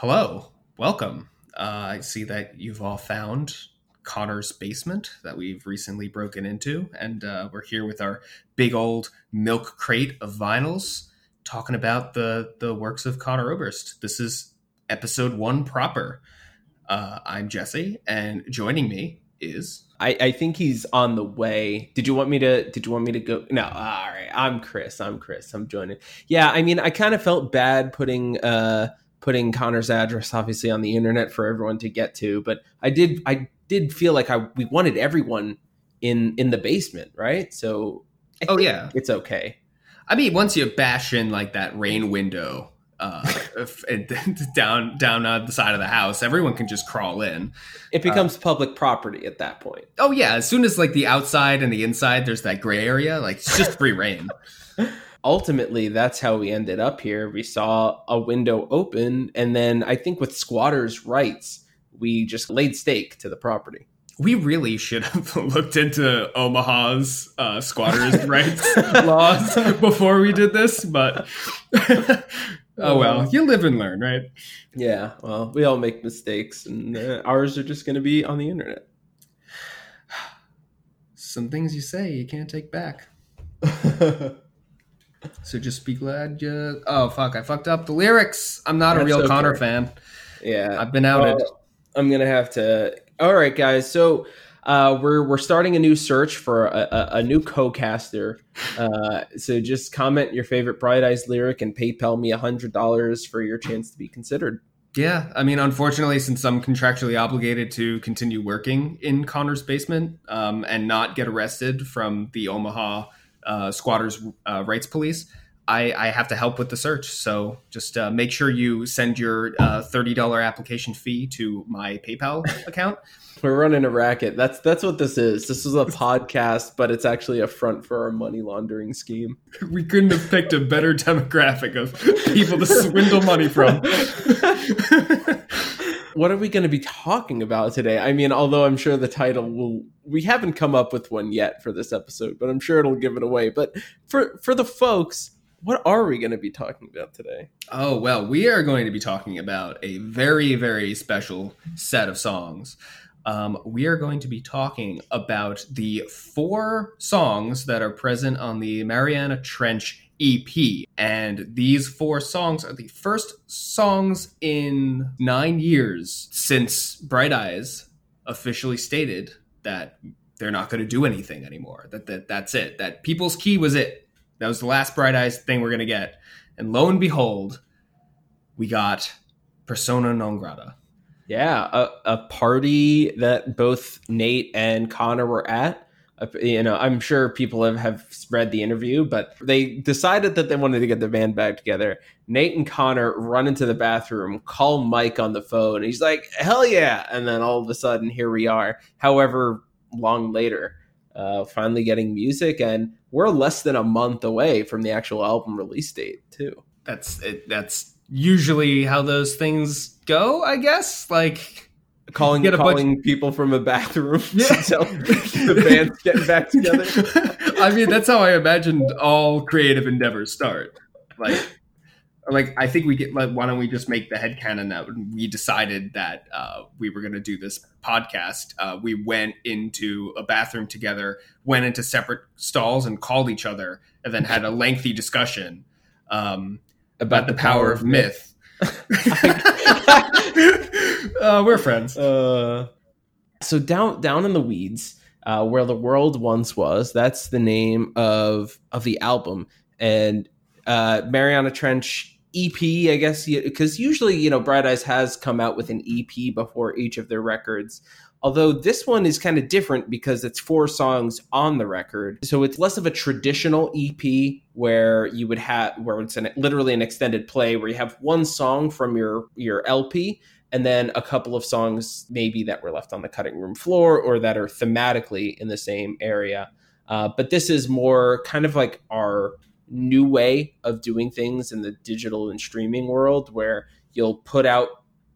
Hello, welcome. Uh, I see that you've all found Conor's basement that we've recently broken into, and uh, we're here with our big old milk crate of vinyls, talking about the the works of Conor Oberst. This is episode one proper. Uh, I'm Jesse, and joining me is I, I think he's on the way. Did you want me to? Did you want me to go? No. All right. I'm Chris. I'm Chris. I'm joining. Yeah. I mean, I kind of felt bad putting uh putting Conor's address obviously on the internet for everyone to get to, but I did. I did feel like I we wanted everyone in in the basement, right? So. I Oh, yeah. It's okay. I mean, once you bash in like that rain window uh, down down on the side of the house, everyone can just crawl in. It becomes public property at that point. Oh yeah, as soon as like the outside and the inside, there's that gray area. Like it's just free reign. ultimately that's how we ended up here. We saw a window open and then i think with squatters rights we just laid stake to the property. We really should have looked into Omaha's uh, squatters' rights laws before we did this, but oh well, you live and learn, right? yeah well we all make mistakes and uh, ours are just going to be on the internet. Some things you say you can't take back. So just be glad you. Oh fuck! I fucked up the lyrics. I'm not a real okay. Conor fan. yeah I've been outed. Well, i'm gonna have to all right guys so uh, we're we're starting a new search for a, a, a new co-caster. Uh, so just comment your favorite Bright Eyes lyric and PayPal me a hundred dollars for your chance to be considered. Yeah, I mean, unfortunately, since I'm contractually obligated to continue working in Conor's basement um, and not get arrested from the Omaha uh, squatters' uh, rights police, I, I have to help with the search. So just uh, make sure you send your uh, thirty dollar application fee to my PayPal account. We're running a racket. That's that's what this is. This is a podcast, but it's actually a front for our money laundering scheme. We couldn't have picked a better demographic of people to swindle money from. What are we going to be talking about today? I mean, although I'm sure the title will we haven't come up with one yet for this episode, but I'm sure it'll give it away. But for for the folks, what are we going to be talking about today? Oh, well, we are going to be talking about a very, very special set of songs. Um, we are going to be talking about the four songs that are present on the Mariana Trench EP. And these four songs are the first songs in nine years since Bright Eyes officially stated that they're not going to do anything anymore. That, that that's it. That People's Key was it. That was the last Bright Eyes thing we're going to get. And lo and behold, we got Persona non grata. Yeah, a, a party that both Nate and Conor were at. You know, I'm sure people have, have read the interview, but they decided that they wanted to get the band back together. Nate and Conor run into the bathroom, call Mike on the phone. He's like, hell yeah. And then all of a sudden, here we are, however long later, uh, finally getting music. And we're less than a month away from the actual album release date, too. That's it, that's usually how those things go, I guess. Like Calling, a bunch- calling people from a bathroom Yeah. to tell the band's getting back together. I mean, that's how I imagined all creative endeavors start. Like, like I think we get like, why don't we just make the head headcanon that we decided that uh, we were going to do this podcast, uh, we went into a bathroom together, went into separate stalls, and called each other, and then had a lengthy discussion um, about the power of myth. uh, we're friends. Uh, so down down in the weeds, uh, where the world once was, that's the name of of the album, and uh, Mariana Trench EP, I guess, because usually you know Bright Eyes has come out with an EP before each of their records. Although this one is kind of different because it's four songs on the record, so it's less of a traditional EP where you would have where it's an, literally an extended play where you have one song from your your LP and then a couple of songs maybe that were left on the cutting room floor or that are thematically in the same area. Uh, but this is more kind of like our new way of doing things in the digital and streaming world where you'll put out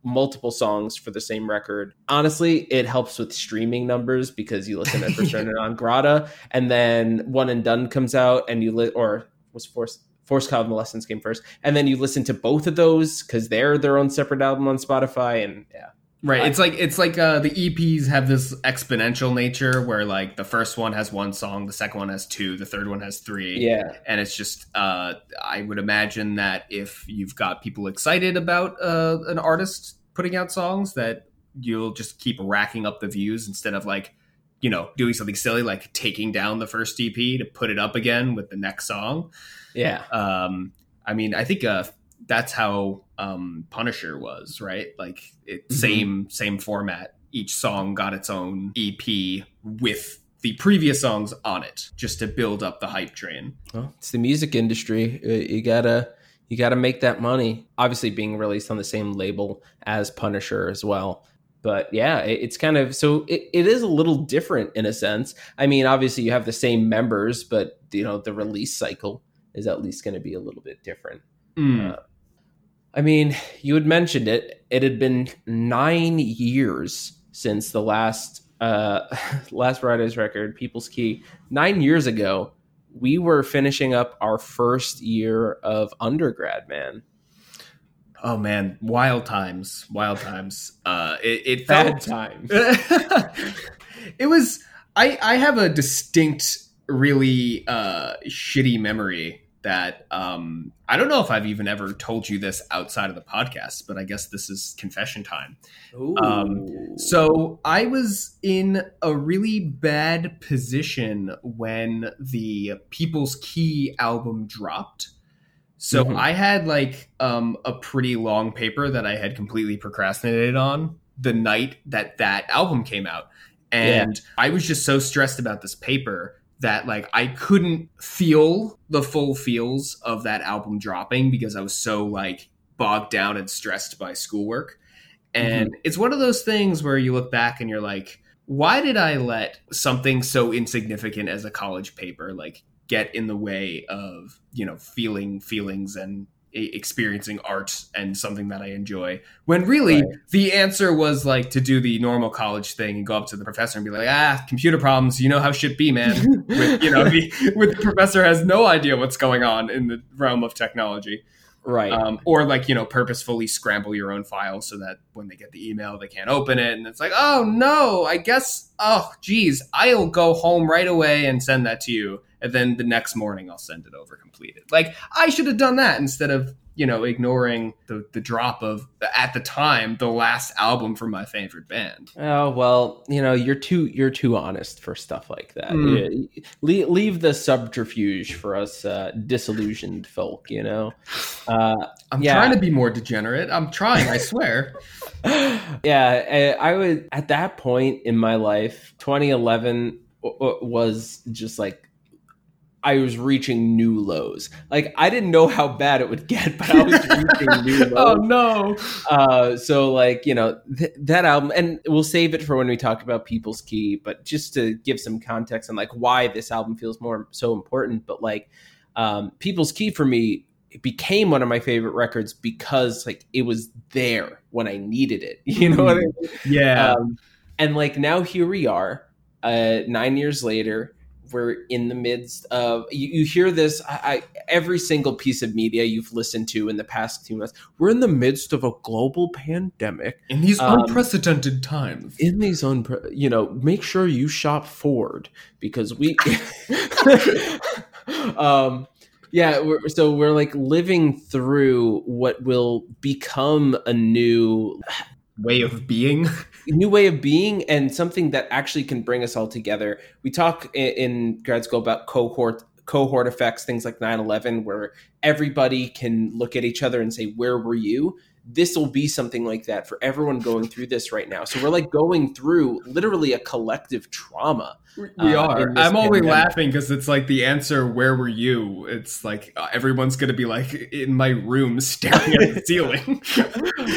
multiple songs for the same record. Honestly, it helps with streaming numbers because you listen to Persona non grata and then One and Done comes out and you li- or was forced Forced Convalescence came first, and then you listen to both of those because they're their own separate album on Spotify, and yeah, Right. It's like it's like uh, the EPs have this exponential nature where like the first one has one song, the second one has two, the third one has three. yeah, And it's just uh, I would imagine that if you've got people excited about uh, an artist putting out songs, that you'll just keep racking up the views instead of like you know doing something silly like taking down the first EP to put it up again with the next song. yeah, Um, I mean, I think uh, that's how um, Punisher was, right? Like it Mhm. same same format. Each song got its own EP with the previous songs on it, just to build up the hype train. well, it's the music industry. Uh, You gotta you gotta make that money. Obviously, being released on the same label as Punisher as well. But yeah, it- it's kind of so it, it is a little different in a sense. I mean, obviously you have the same members, but you know the release cycle is at least going to be a little bit different. Mm. Uh, I mean, you had mentioned it. It had been nine years since the last uh, last Bright Eyes record, People's Key. Nine years ago, we were finishing up our first year of undergrad. Man, Oh man, wild times, wild times. Uh, it, it bad times. it was I I have a distinct really uh shitty memory that um I don't know if I've even ever told you this outside of the podcast, but I guess this is confession time. Um, So I was in a really bad position when the People's Key album dropped. So Mhm. I had like um, a pretty long paper that I had completely procrastinated on the night that that album came out, and I was just so stressed about this paper that like I couldn't feel the full feels of that album dropping because I was so like bogged down and stressed by schoolwork. Mm-hmm. And it's one of those things where you look back and you're like, why did I let something so insignificant as a college paper like get in the way of, you know, feeling feelings and experiencing art and something that I enjoy? When really Right. the answer was like to do the normal college thing and go up to the professor and be like, ah, computer problems, you know how shit be, man. with, you know, the, with the professor has no idea what's going on in the realm of technology right. um, or like you know purposefully scramble your own file so that when they get the email they can't open it and it's like oh no i guess oh geez i'll go home right away and send that to you and then the next morning i'll send it over completed like i should have done that instead of you know ignoring the, the drop of at the time the last album from my favorite band Oh well, you know you're too you're too honest for stuff like that. Mm. Yeah, leave, leave the subterfuge for us uh, disillusioned folk. You know. Uh, i'm Yeah. trying to be more degenerate i'm trying i swear yeah, I, I would at that point in my life, 2011 w- w- was just like I was reaching new lows. Like I didn't know how bad it would get, but I was reaching new lows. oh no Uh, so like you know th- that album, and we'll save it for when we talk about People's Key. But just to give some context on like why this album feels more so important, but like um, People's Key for me it became one of my favorite records because like it was there when I needed it. You know what I mean? yeah Um, and like now here we are, uh, nine years later. We're in the midst of you, you hear this. I, I every single piece of media you've listened to in the past two months. We're in the midst of a global pandemic. in these um, unprecedented times In these unpre- you know, make sure you shop Ford because we. um, yeah, we're, so we're like living through what will become a new way of being new way of being and something that actually can bring us all together. We talk in, grad school about cohort cohort effects, things like 9/11 where everybody can look at each other and say where were you? This will be something like that for everyone going through this right now. So we're like going through literally a collective trauma. We uh, are. I'm only pandemic. laughing because it's like the answer, "Where were you?" It's like uh, everyone's gonna be like in my room staring at the ceiling.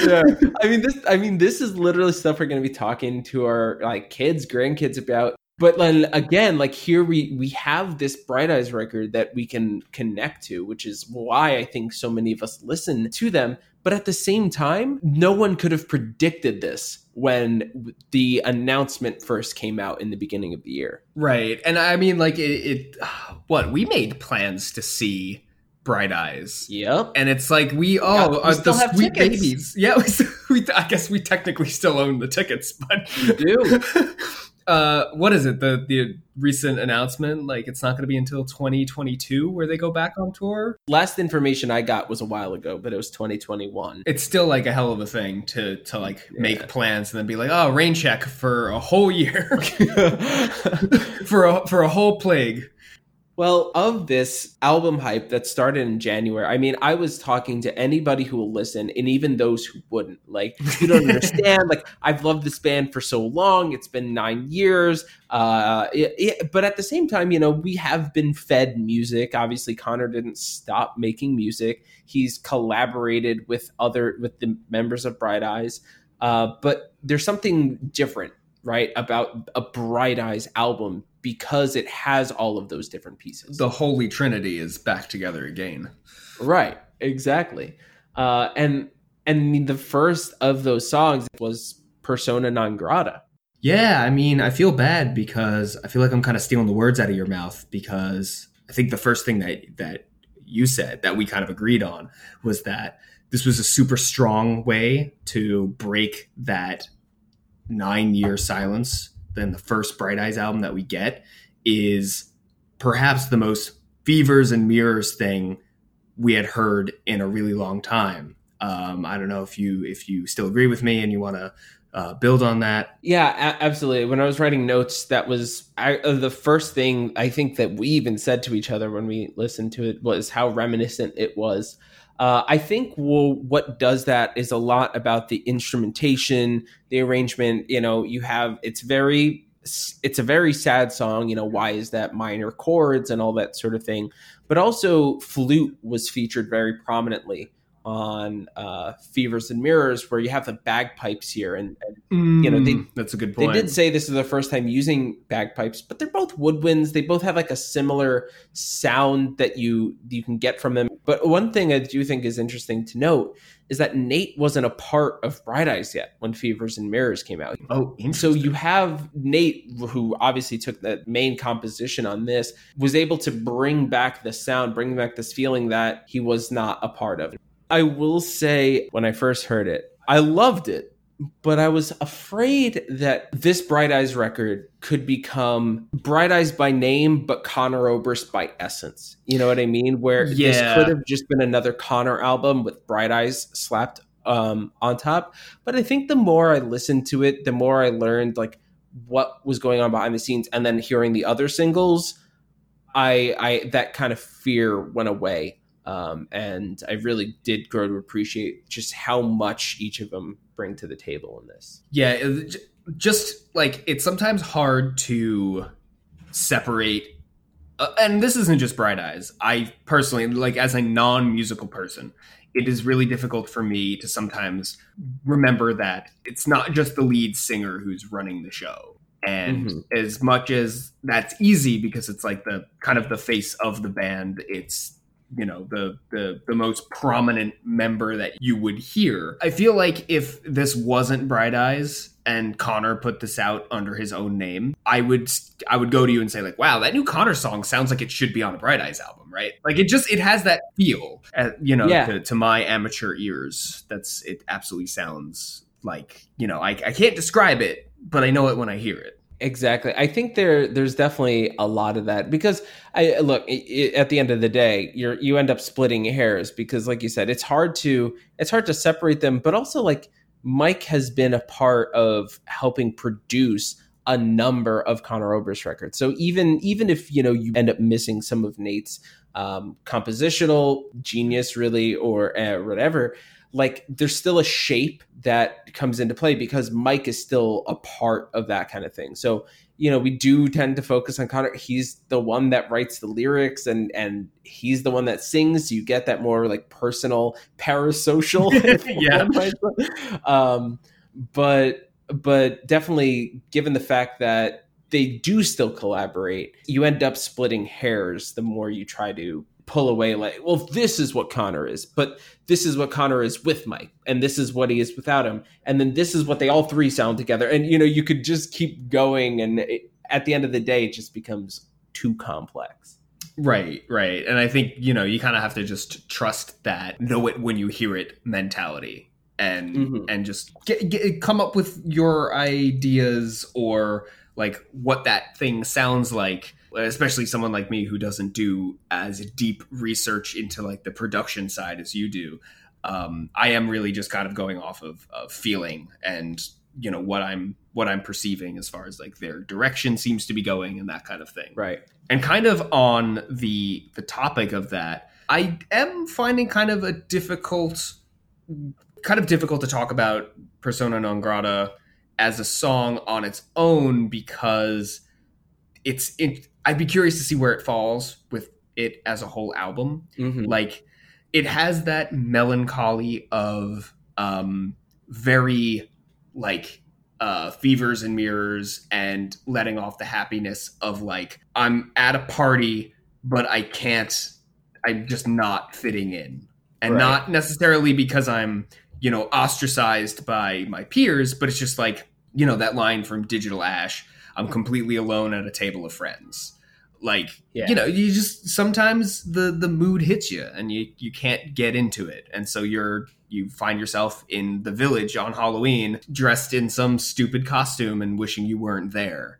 yeah. I mean this I mean this is literally stuff we're going to be talking to our like kids, grandkids about. But then again, like here we we have this Bright Eyes record that we can connect to, which is why I think so many of us listen to them. But at the same time, no one could have predicted this when the announcement first came out in the beginning of the year. right, and I mean, like it. it what we made plans to see Bright Eyes. Yep. And it's like we oh Yeah, we uh, are still the sweet tickets. babies. Yeah, we, we, I guess we technically still own the tickets, but You do. uh, what is it? The the recent announcement like it's not going to be until 2022 where they go back on tour. Last information I got was a while ago, but it was 2021. It's still like a hell of a thing to to like Yeah. make plans and then be like, oh, rain check for a whole year for a for a whole plague. Well, of this album hype that started in January, I mean, I was talking to anybody who will listen, and even those who wouldn't. Like, you don't understand. like, I've loved this band for so long; it's been nine years. Uh, it, it- but at the same time, you know, we have been fed music. Obviously, Conor didn't stop making music. He's collaborated with other with the members of Bright Eyes. Uh, but there's something different, right, about a Bright Eyes album because it has all of those different pieces. The Holy Trinity is back together again. Right, exactly. Uh, and and the first of those songs was Persona non grata. Yeah, I mean, I feel bad because I feel like I'm kind of stealing the words out of your mouth because I think the first thing that that you said that we kind of agreed on was that this was a super strong way to break that nine year silence. Then the first Bright Eyes album that we get is perhaps the most fevers and mirrors thing we had heard in a really long time. Um, I don't know if you if you still agree with me and you want to uh, build on that. Yeah, a- absolutely. When I was writing notes, that was I, uh, the first thing I think that we even said to each other when we listened to it was how reminiscent it was. Uh, I think well, what does that is a lot about the instrumentation, the arrangement. You know, you have it's very it's a very sad song. You know, why is that minor chords and all that sort of thing, but also flute was featured very prominently on uh, Fevers and Mirrors, where you have the bagpipes here, and, and you know, they- that's a good point. they did say this is the first time using bagpipes, but they're both woodwinds. They both have like a similar sound that you you can get from them. But one thing I do think is interesting to note is that Nate wasn't a part of Bright Eyes yet when Fevers and Mirrors came out. oh, So you have Nate, who obviously took the main composition on this, was able to bring back the sound, bring back this feeling that he was not a part of. I will say, when I first heard it, I loved it, but I was afraid that this Bright Eyes record could become Bright Eyes by name, but Conor Oberst by essence. You know what I mean? Where this could have just been another Conor album with Bright Eyes slapped um, on top. But I think the more I listened to it, the more I learned like what was going on behind the scenes, and then hearing the other singles, I, I that kind of fear went away, um, and I really did grow to appreciate just how much each of them bring to the table in this. Yeah, it- just like it's sometimes hard to separate. Uh, and this isn't just Bright Eyes. I personally, like, as a non musical person, it is really difficult for me to sometimes remember that it's not just the lead singer who's running the show. And Mhm. as much as that's easy because it's like the kind of the face of the band, it's you know the the the most prominent member that you would hear. I feel like if this wasn't Bright Eyes and Conor put this out under his own name, I would I would go to you and say like, "Wow, that new Conor song sounds like it should be on a Bright Eyes album, right?" Like it just it has that feel, uh, you know, Yeah. to, to my amateur ears. That's it. Absolutely sounds like you know I I can't describe it, but I know it when I hear it. Exactly. I think there there's definitely a lot of that because I look i i at the end of the day, you're you end up splitting hairs because like you said, it's hard to it's hard to separate them, but also like Mike has been a part of helping produce a number of Conor Oberst records. So even even if you know you end up missing some of Nate's um, compositional genius, really, or uh, whatever, like there's still a shape that comes into play because Mike is still a part of that kind of thing. So, you know, we do tend to focus on Conor. He's the one that writes the lyrics and and he's the one that sings. You get that more like personal parasocial. Yeah. Um but but definitely given the fact that they do still collaborate, you end up splitting hairs the more you try to pull away like, well, this is what Conor is, but this is what Conor is with Mike, and this is what he is without him, and then this is what they all three sound together, and you know you could just keep going, and it, at the end of the day, it just becomes too complex. Right, right. And I think, you know, you kind of have to just trust that know it when you hear it mentality and Mhm. and just get, get come up with your ideas or like what that thing sounds like especially someone like me who doesn't do as deep research into like the production side as you do um, i am really just kind of going off of, of feeling and you know what i'm what i'm perceiving as far as like their direction seems to be going and that kind of thing Right. and kind of on the the topic of that i am finding kind of a difficult kind of difficult to talk about persona non grata as a song on its own because it's it, i'd be curious to see where it falls with it as a whole album Mhm. like it has that melancholy of um very like uh fevers and mirrors and letting off the happiness of like i'm at a party but i can't i'm just not fitting in and Right. not necessarily because i'm you know ostracized by my peers but it's just like you know that line from digital ash i'm completely alone at a table of friends like Yeah. you know you just sometimes the the mood hits you and you you can't get into it and so you're you find yourself in the village on halloween dressed in some stupid costume and wishing you weren't there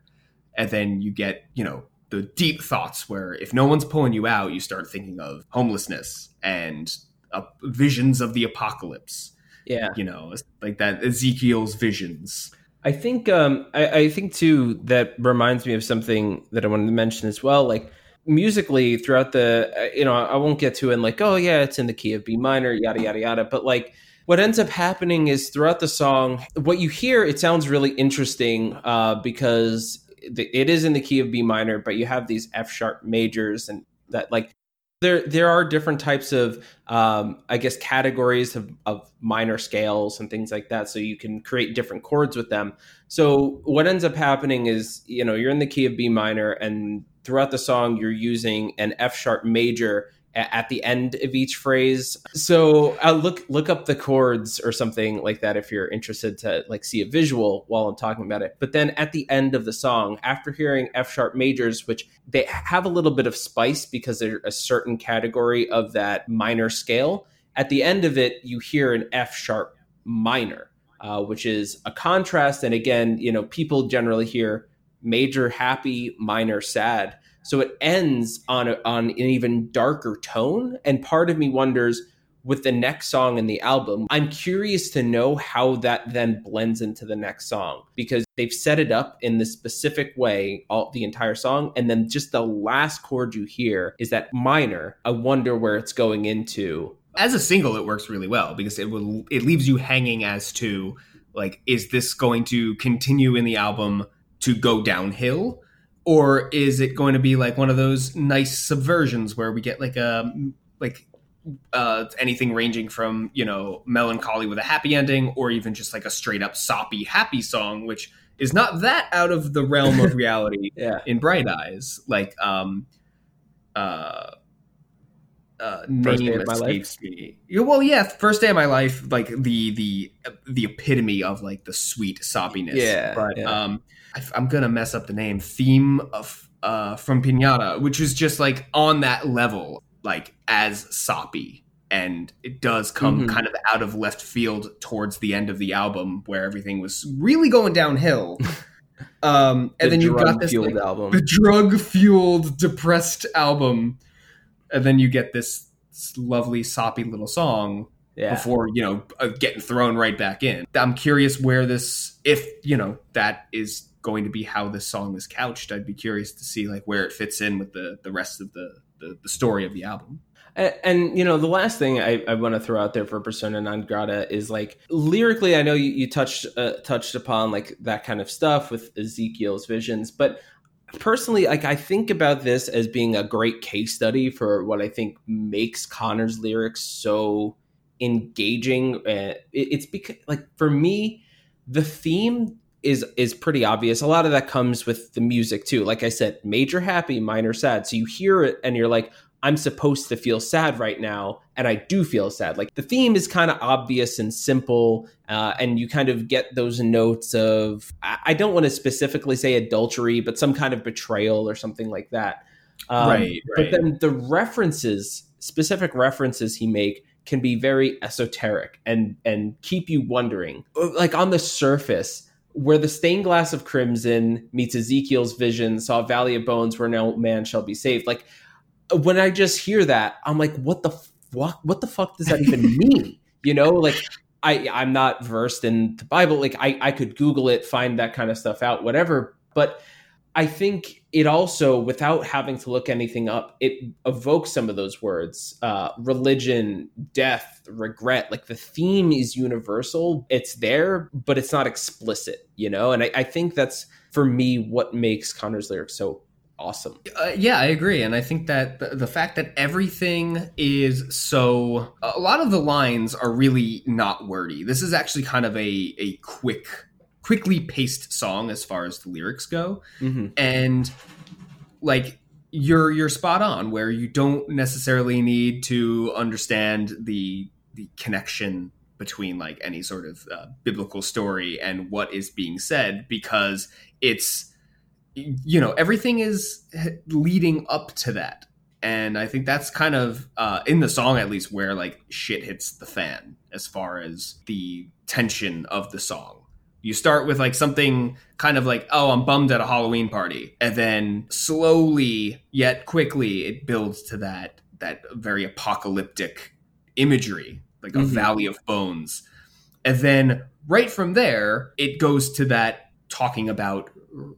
and then you get you know the deep thoughts where if no one's pulling you out you start thinking of homelessness and uh, visions of the apocalypse Yeah. you know like that ezekiel's visions I think um, I, I think too that reminds me of something that I wanted to mention as well. Like musically throughout the, uh, you know, I won't get to it in like, oh yeah, it's in the key of B minor, yada yada yada. But like, what ends up happening is throughout the song, what you hear, it sounds really interesting uh, because it is in the key of B minor, but you have these F sharp majors and that like there there are different types of um, I guess categories of, of minor scales and things like that. So you can create different chords with them. So what ends up happening is you know you're in the key of B minor, and throughout the song you're using an F sharp major at the end of each phrase. So I'll look look up the chords or something like that if you're interested to like see a visual while I'm talking about it. But then at the end of the song, after hearing F sharp majors, which they have a little bit of spice because they're a certain category of that minor scale, at the end of it you hear an F sharp minor, uh, which is a contrast. And again, you know, people generally hear major happy, minor sad. So it ends on a, on an even darker tone. And part of me wonders with the next song in the album, I'm curious to know how that then blends into the next song because they've set it up in this specific way all the entire song. And then just the last chord you hear is that minor. I wonder where it's going into. as a single it works really well because it will it leaves you hanging as to like is this going to continue in the album to go downhill or is it going to be like one of those nice subversions where we get like a like uh anything ranging from you know melancholy with a happy ending or even just like a straight up soppy happy song which is not that out of the realm of reality Yeah. in bright eyes like um uh uh First name Day of My Life? escapes me well yeah first day of my life like the the the epitome of like the sweet soppiness Yeah, but yeah. um I, i'm gonna mess up the name theme of uh from piñata which is just like on that level like as soppy and it does come Mhm. kind of out of left field towards the end of the album where everything was really going downhill um and The then you got this like, album. the drug fueled depressed album and then you get this lovely soppy little song Yeah. before you know uh, getting thrown right back in i'm curious where this if you know that is going to be how this song is couched i'd be curious to see like where it fits in with the the rest of the the, the story of the album And, and you know, the last thing I, I want to throw out there for persona non grata is like lyrically. I know you, you touched uh, touched upon like that kind of stuff with Ezekiel's visions, but personally, like I think about this as being a great case study for what I think makes Conor's lyrics so engaging. Uh, it, it's because like for me, the theme is is pretty obvious. A lot of that comes with the music too. Like I said, major happy, minor sad. So you hear it and you're like, I'm supposed to feel sad right now, and I do feel sad. Like the theme is kind of obvious and simple, uh, and you kind of get those notes of I I don't want to specifically say adultery, but some kind of betrayal or something like that. Um, Right, But then the references, specific references he make, can be very esoteric and and keep you wondering. Like on the surface, where the stained glass of crimson meets Ezekiel's vision, saw a valley of bones where no man shall be saved. Like when I just hear that, I'm like, what the fuck? What the fuck does that even mean? You know, like I I'm not versed in the Bible. Like I I could Google it, find that kind of stuff out, whatever. But I think it also, without having to look anything up, it evokes some of those words: uh, religion, death, regret. Like the theme is universal; it's there, but it's not explicit, you know. And I, I think that's for me what makes Conor's lyrics so awesome. Uh, yeah, I agree, and I think that the, the fact that everything is so a lot of the lines are really not wordy. This is actually kind of a a quick, quickly paced song as far as the lyrics go, Mm-hmm. and like you're you're spot on where you don't necessarily need to understand the the connection between like any sort of uh, biblical story and what is being said because it's you know everything is leading up to that. And i think that's kind of uh, in the song at least where like shit hits the fan as far as the tension of the song you start with like something kind of like oh i'm bummed at a halloween party. And then slowly yet quickly it builds to that that very apocalyptic imagery like a Mhm. valley of bones. And then right from there it goes to that talking about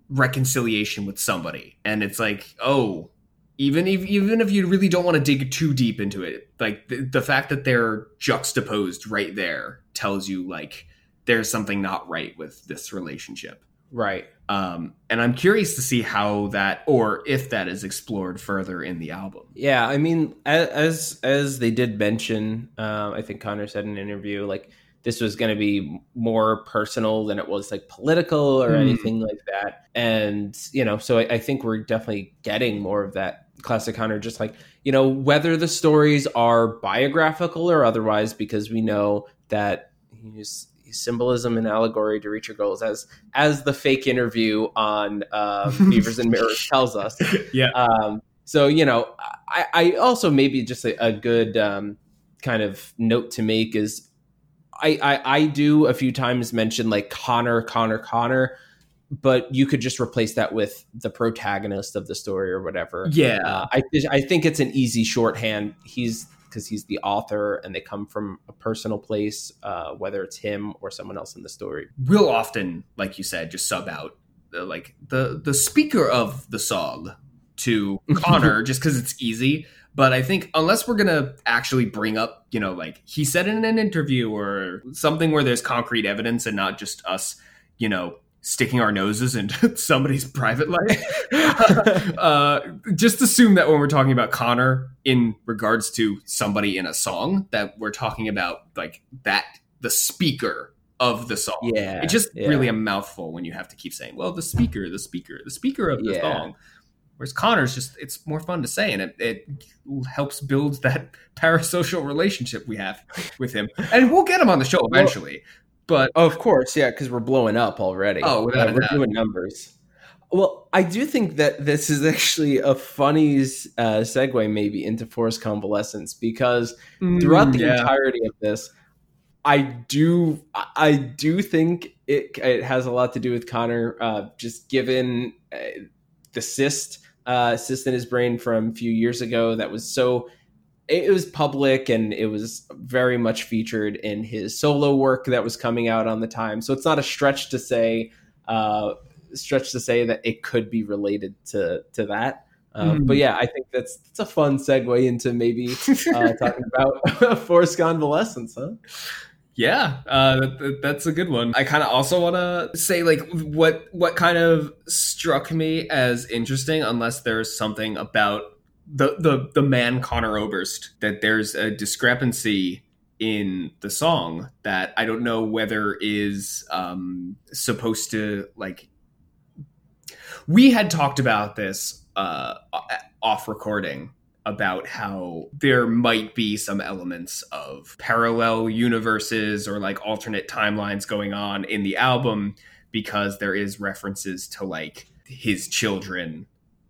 reconciliation with somebody. And it's like oh even if even if you really don't want to dig too deep into it like the, the fact that they're juxtaposed right there tells you like there's something not right with this relationship Right. um, and i'm curious to see how that or if that is explored further in the album Yeah, I mean, as as they did mention, um, I think Conor said in an interview, like this was going to be more personal than it was like political or Hmm. anything like that. And you know, so I, I think we're definitely getting more of that classic Conor, just like you know, whether the stories are biographical or otherwise, because we know that he's. Symbolism and allegory to reach your goals, as as the fake interview on uh, Fevers and Mirrors tells us. yeah Um, so you know, I, I also maybe just a, a good um, kind of note to make is I, I I do a few times mention like Conor, Conor, Conor, but you could just replace that with the protagonist of the story or whatever. yeah Uh, I I think it's an easy shorthand. He's because he's the author and they come from a personal place, uh, whether it's him or someone else in the story. we'll often like you said just sub out the, like the the speaker of the song to conor just because it's easy but i think unless we're gonna actually bring up you know like he said in an interview or something where there's concrete evidence and not just us you know sticking our noses into somebody's private life uh, just assume that when we're talking about conor in regards to somebody in a song that we're talking about like that the speaker of the song Yeah, it's just yeah. really a mouthful when you have to keep saying, "Well, the speaker, the speaker, the speaker of the Yeah. song." Whereas Conor's just it's more fun to say, and it, it helps build that parasocial relationship we have with him, and we'll get him on the show eventually. But Of course, yeah, because we're blowing up already. Oh, without a we're doing numbers. Well, I do think that this is actually a funny uh, segue, maybe into Forced Convalescence, because throughout the Mm, yeah. entirety of this, I do, I do think it it has a lot to do with Conor, uh, just given uh, the cyst, uh, cyst in his brain from a few years ago that was so it was public and it was very much featured in his solo work that was coming out on the time. So it's not a stretch to say, uh, stretch to say that it could be related to to that. Um, Mhm. But yeah, I think that's that's a fun segue into maybe uh, talking about forced convalescence, huh? Yeah, uh, that- that's a good one. I kind of also want to say like what what kind of struck me as interesting, unless there's something about the the the man Conor Oberst that there's a discrepancy in the song that I don't know whether is um, supposed to like. We had talked about this uh, off recording about how there might be some elements of parallel universes or like alternate timelines going on in the album because there is references to like his children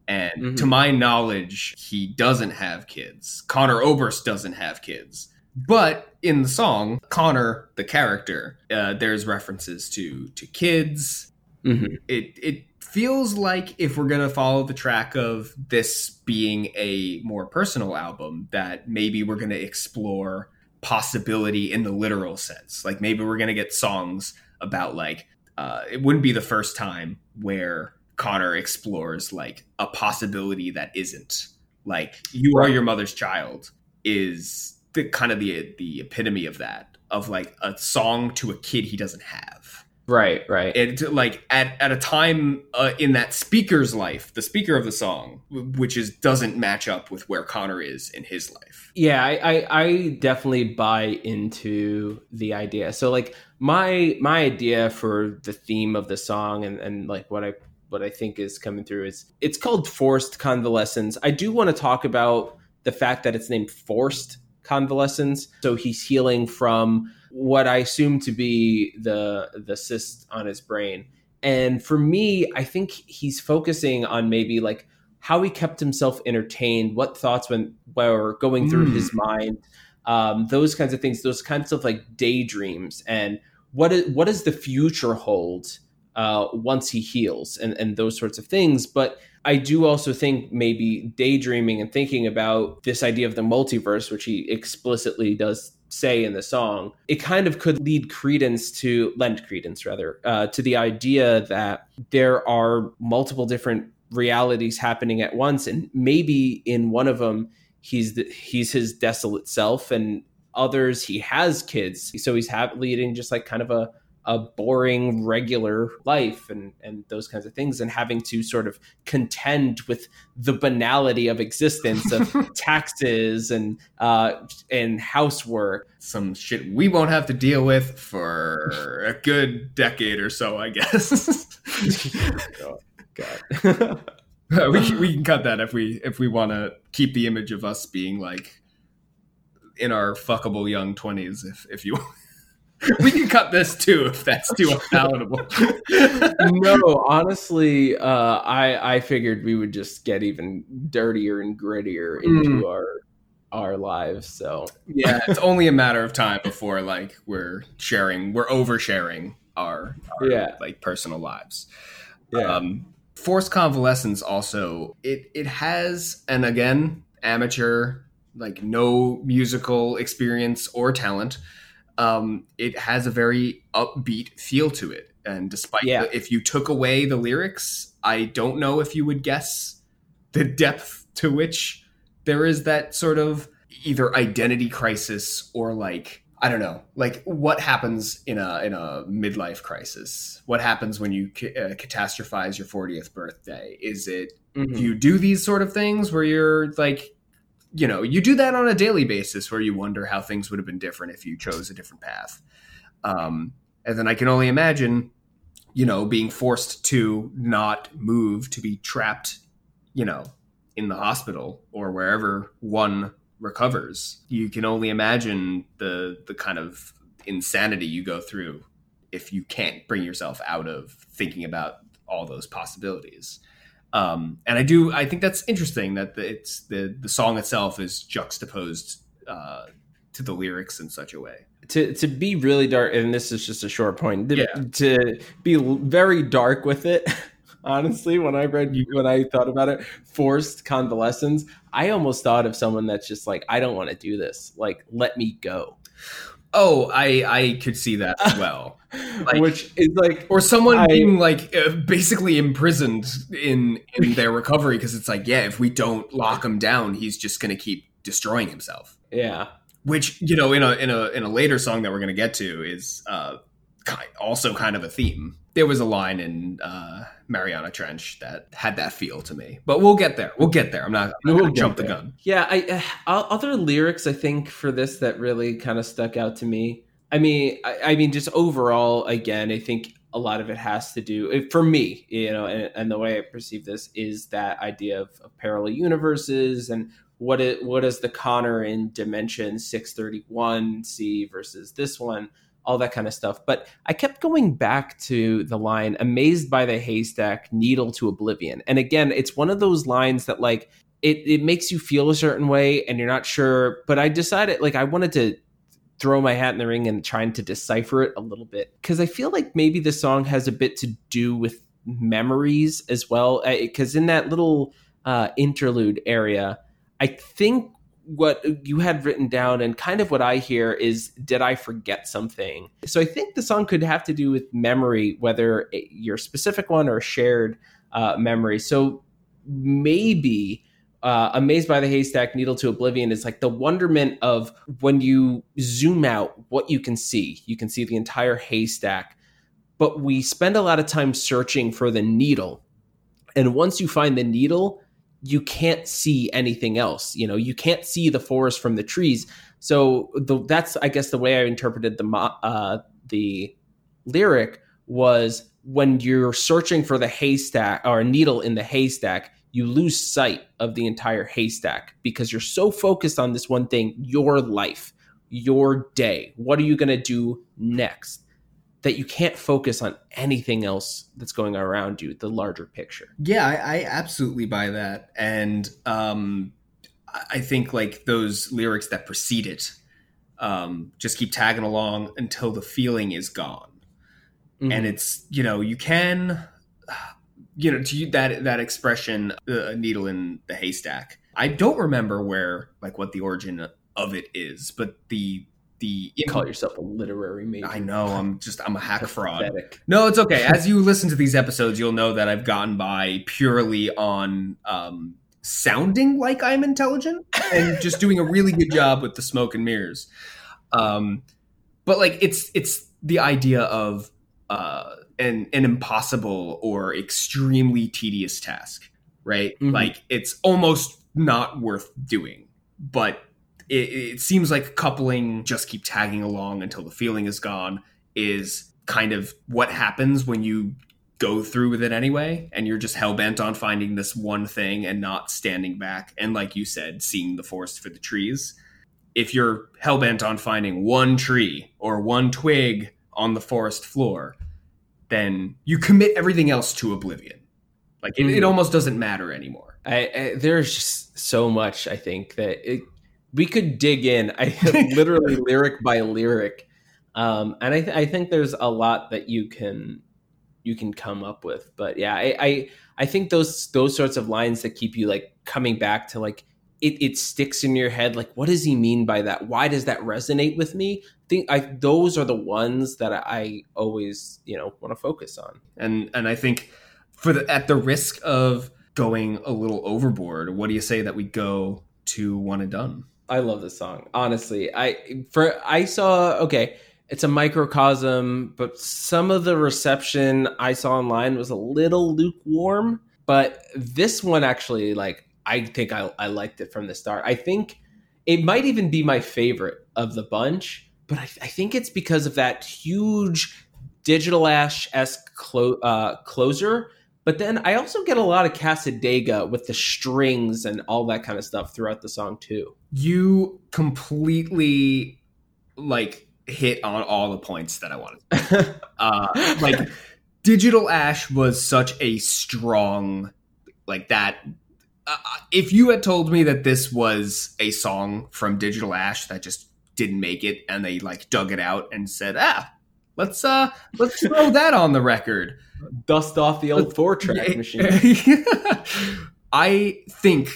And Mhm. to my knowledge, he doesn't have kids. Conor Oberst doesn't have kids. But in the song, Conor, the character, uh, there's references to to kids. Mhm. It it feels like if we're gonna follow the track of this being a more personal album, that maybe we're gonna explore possibility in the literal sense. Like maybe we're gonna get songs about like uh, it wouldn't be the first time where Conor explores like a possibility that isn't. Like you are your mother's child is the kind of the the epitome of that of like a song to a kid he doesn't have. Right, right. it like at, at a time uh, in that speaker's life the speaker of the song which is doesn't match up with where conor is in his life. Yeah I, I i definitely buy into the idea. So like my my idea for the theme of the song and and like what i what i think is coming through is it's called forced convalescence. I do want to talk about the fact that it's named forced convalescence. So he's healing from what i assume to be the the cyst on his brain. And for me i think he's focusing on maybe like how he kept himself entertained, what thoughts went were going through Mm. his mind, um, those kinds of things, those kinds of like daydreams, and what is, what does the future hold uh, once he heals, and and those sorts of things. But I do also think maybe daydreaming and thinking about this idea of the multiverse, which he explicitly does say in the song, it kind of could lead credence to lend credence rather uh, to the idea that there are multiple different realities happening at once and maybe in one of them he's the, he's his desolate self and others he has kids so he's ha- leading just like kind of a a boring regular life and and those kinds of things and having to sort of contend with the banality of existence of taxes and uh and housework. Some shit we won't have to deal with for a good decade or so i guess. God. We, can, we can cut that if we if we want to keep the image of us being like in our fuckable young 20s if if you we can cut this too if that's too unpalatable no, honestly, uh, I I figured we would just get even dirtier and grittier into our our lives. So yeah it's only a matter of time before like we're sharing we're oversharing our, our Yeah. like personal lives yeah, um forced convalescence also it it has and again amateur like no musical experience or talent um it has a very upbeat feel to it and despite Yeah. the, if you took away the lyrics i don't know if you would guess the depth to which there is that sort of either identity crisis or like I don't know, like what happens in a in a midlife crisis? What happens when you ca- uh, catastrophize your 40th birthday? Is it Mhm. do you do these sort of things where you're like you know you do that on a daily basis where you wonder how things would have been different if you chose a different path. Um, and then i can only imagine you know being forced to not move to be trapped you know in the hospital or wherever one recovers. You can only imagine the the kind of insanity you go through if you can't bring yourself out of thinking about all those possibilities um, and I do I think that's interesting that the, it's the the song itself is juxtaposed uh, to the lyrics in such a way. to to be really dark, and this is just a short point. To, Yeah. to be very dark with it. Honestly, when I read you, when I thought about it, forced convalescence, I almost thought of someone that's just like, I don't want to do this. Like, let me go. Oh, I I could see that as well. Like- Which is like or someone I- being like uh, basically imprisoned in in their recovery because it's like yeah, if we don't lock him down, he's just going to keep destroying himself. yeah. Which you know in a in a in a later song that we're going to get to is uh, also kind of a theme. There was a line in uh, Mariana Trench that had that feel to me, but we'll get there. We'll get there. I'm not, I'm not We'll going to get jump the gun. Yeah, I uh, other lyrics I think for this that really kind of stuck out to me. I mean, I, I mean, just overall, again, I think a lot of it has to do eh, for me, you know, and, and the way I perceive this is that idea of, of parallel universes and what it what does the Conor in Dimension six thirty one see versus this one. all that kind of stuff. But I kept going back to the line, amazed by the haystack, needle to oblivion. And again, it's one of those lines that like it, it makes you feel a certain way and you're not sure. But I decided like I wanted to throw my hat in the ring and trying to decipher it a little bit because I feel like maybe the song has a bit to do with memories as well. Because in that little uh, interlude area, I think what you had written down and kind of what I hear is did I forget something? So I think the song could have to do with memory, whether your specific one or shared uh, memory. So maybe uh, Amazed by the Haystack, Needle to Oblivion is like the wonderment of when you zoom out what you can see. You can see the entire haystack, but we spend a lot of time searching for the needle. And once you find the needle, you can't see anything else. You know, you can't see the forest from the trees. So the, that's, I guess, the way I interpreted the uh, the lyric was when you're searching for the haystack or a needle in the haystack you lose sight of the entire haystack because you're so focused on this one thing your life, your day. What are you going to do next? That you can't focus on anything else that's going around you, the larger picture. Yeah, I, I absolutely buy that. And um, I think like those lyrics that precede it um, just keep tagging along until the feeling is gone. Mm-hmm. And it's, you know, you can you know, to you that that expression, a uh, needle in the haystack. I don't remember where, like, what the origin of it is, but the the you call yourself a literary major. I know. I'm just I'm a hack fraud. No, it's okay. As you listen to these episodes, you'll know that I've gotten by purely on um, sounding like I'm intelligent and just doing a really good job with the smoke and mirrors. Um, but like it's it's the idea of uh, an an impossible or extremely tedious task, right? Mm-hmm. Like it's almost not worth doing, but it, it seems like coupling just keep tagging along until the feeling is gone is kind of what happens when you go through with it anyway and you're just hell bent on finding this one thing and not standing back and like you said seeing the forest for the trees if you're hell bent on finding one tree or one twig on the forest floor then you commit everything else to oblivion. Like it, mm-hmm. it almost doesn't matter anymore. I, I, there's just so much I think that it, we could dig in. I literally lyric by lyric, um, and I, th- I think there's a lot that you can you can come up with. But yeah, I, I I think those those sorts of lines that keep you like coming back to like it, it sticks in your head like what does he mean by that why does that resonate with me think I those are the ones that I always you know want to focus on. And and I think for the at the risk of going a little overboard, what do you say that we go to one and done? I love this song. Honestly, I for I saw okay, it's a microcosm, but some of the reception I saw online was a little lukewarm. But this one actually, like, I think I, I liked it from the start. I think it might even be my favorite of the bunch but I, I think it's because of that huge digital ash esque clo- uh, closer. But then I also get a lot of Cassadaga with the strings and all that kind of stuff throughout the song too. You completely like hit on all the points that I wanted. uh, like digital ash was such a strong like that uh, if you had told me that this was a song from digital ash that just didn't make it and they like dug it out and said, ah, let's uh let's throw that on the record. Dust off the old four track machine. I think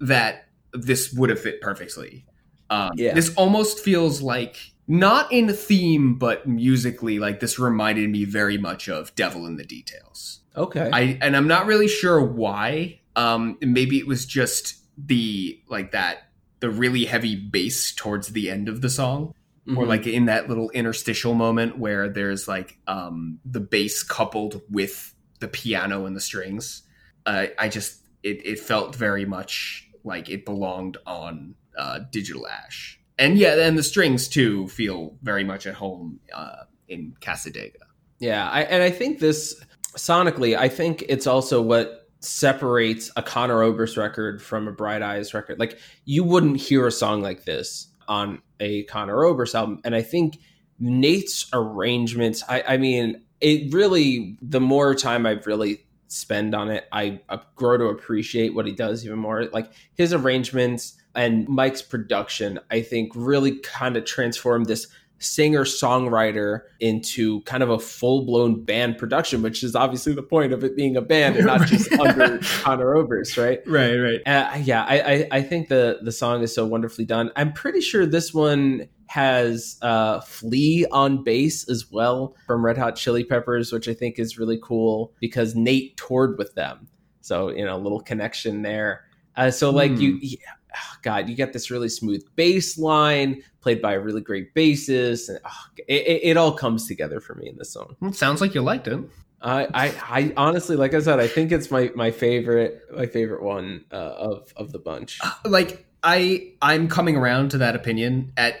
that this would have fit perfectly. Um, yeah. This almost feels like not in theme, but musically, like this reminded me very much of Devil in the Details. Okay. I and I'm not really sure why. Um, maybe it was just the like that the really heavy bass towards the end of the song. Mm-hmm. or like in that little interstitial moment where there's like um the bass coupled with the piano and the strings. Uh, i just it, it felt very much like it belonged on uh, digital ash. And yeah and the strings too feel very much at home uh, in cassadaga yeah I, and i think this sonically i think it's also what separates a Conor Oberst record from a Bright Eyes record. Like you wouldn't hear a song like this on a Conor Oberst album, and I think Nate's arrangements, I, I mean, it really, the more time I've really spend on it, I, I grow to appreciate what he does even more. Like his arrangements and Mike's production, I think really kind of transformed this singer songwriter into kind of a full blown band production, which is obviously the point of it being a band and not just under Conor Oberst, right? Right, right. Uh, yeah, I, I, I think the the song is so wonderfully done. I'm pretty sure this one has uh, Flea on bass as well from Red Hot Chili Peppers, which I think is really cool because Nate toured with them. So you know, a little connection there. Uh, so like mm. you, yeah, oh God, you get this really smooth bass line played by a really great bassist, and oh, it, it, all comes together for me in this song. It sounds like you liked it. I, I, I honestly, like I said, I think it's my my favorite my favorite one uh, of of the bunch. Uh, like I I'm coming around to that opinion. At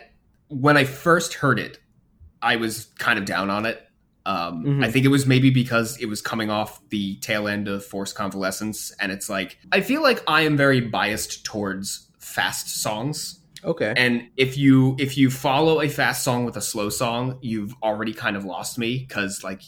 when I first heard it, I was kind of down on it. Um, mm-hmm. I think it was maybe because it was coming off the tail end of Forced Convalescence, and it's like I feel like I am very biased towards fast songs. Okay. And if you if you follow a fast song with a slow song, you've already kind of lost me because like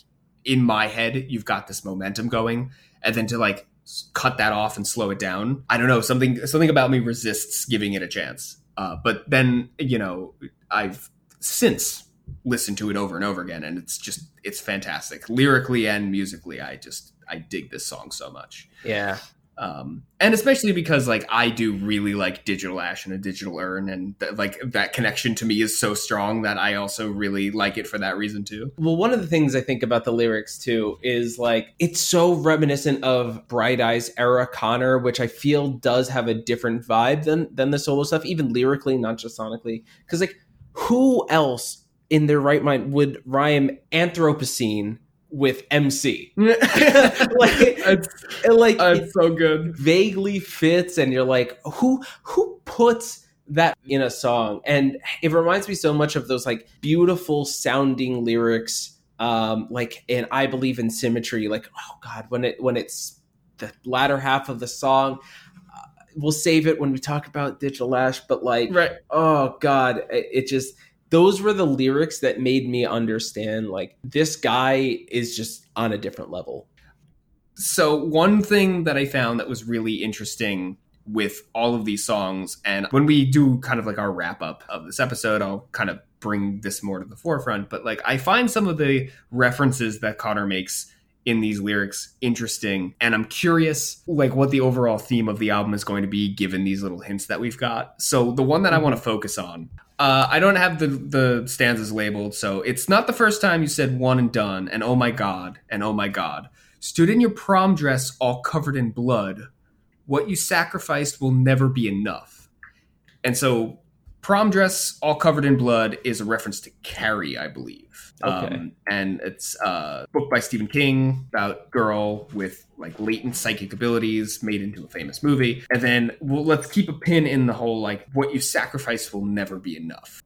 in my head you've got this momentum going, and then to like cut that off and slow it down, I don't know something something about me resists giving it a chance. Uh, but then you know I've since listen to it over and over again and it's just it's fantastic. Lyrically and musically i just i dig this song so much. Yeah. Um and especially because like i do really like digital ash and a digital urn and th- like that connection to me is so strong that i also really like it for that reason too. Well one of the things i think about the lyrics too is like it's so reminiscent of bright eyes era Conor, which i feel does have a different vibe than than the solo stuff even lyrically not just sonically. Because like who else in their right mind would rhyme Anthropocene with MC. like, it's, like it's so good. Vaguely fits, and you're like, who who puts that in a song? And it reminds me so much of those like beautiful sounding lyrics. Um, like and I believe in symmetry. Like, oh God, when it when it's the latter half of the song, uh, we'll save it when we talk about Digital Ash. But like, right. oh God, it, it just those were the lyrics that made me understand like this guy is just on a different level. So one thing that I found that was really interesting with all of these songs and when we do kind of like our wrap up of this episode I'll kind of bring this more to the forefront but like I find some of the references that Conor makes in these lyrics interesting and i'm curious like what the overall theme of the album is going to be given these little hints that we've got so the one that i want to focus on uh, I don't have the the stanzas labeled, so it's not the first time you said one and done, and oh my god, and oh my god. Stood in your prom dress all covered in blood. What you sacrificed will never be enough. And so Prom Dress All Covered in Blood is a reference to Carrie, I believe. Okay. Um, and it's a book by Stephen King about girl with like latent psychic abilities made into a famous movie. And then well, let's keep a pin in the whole like what you sacrifice will never be enough.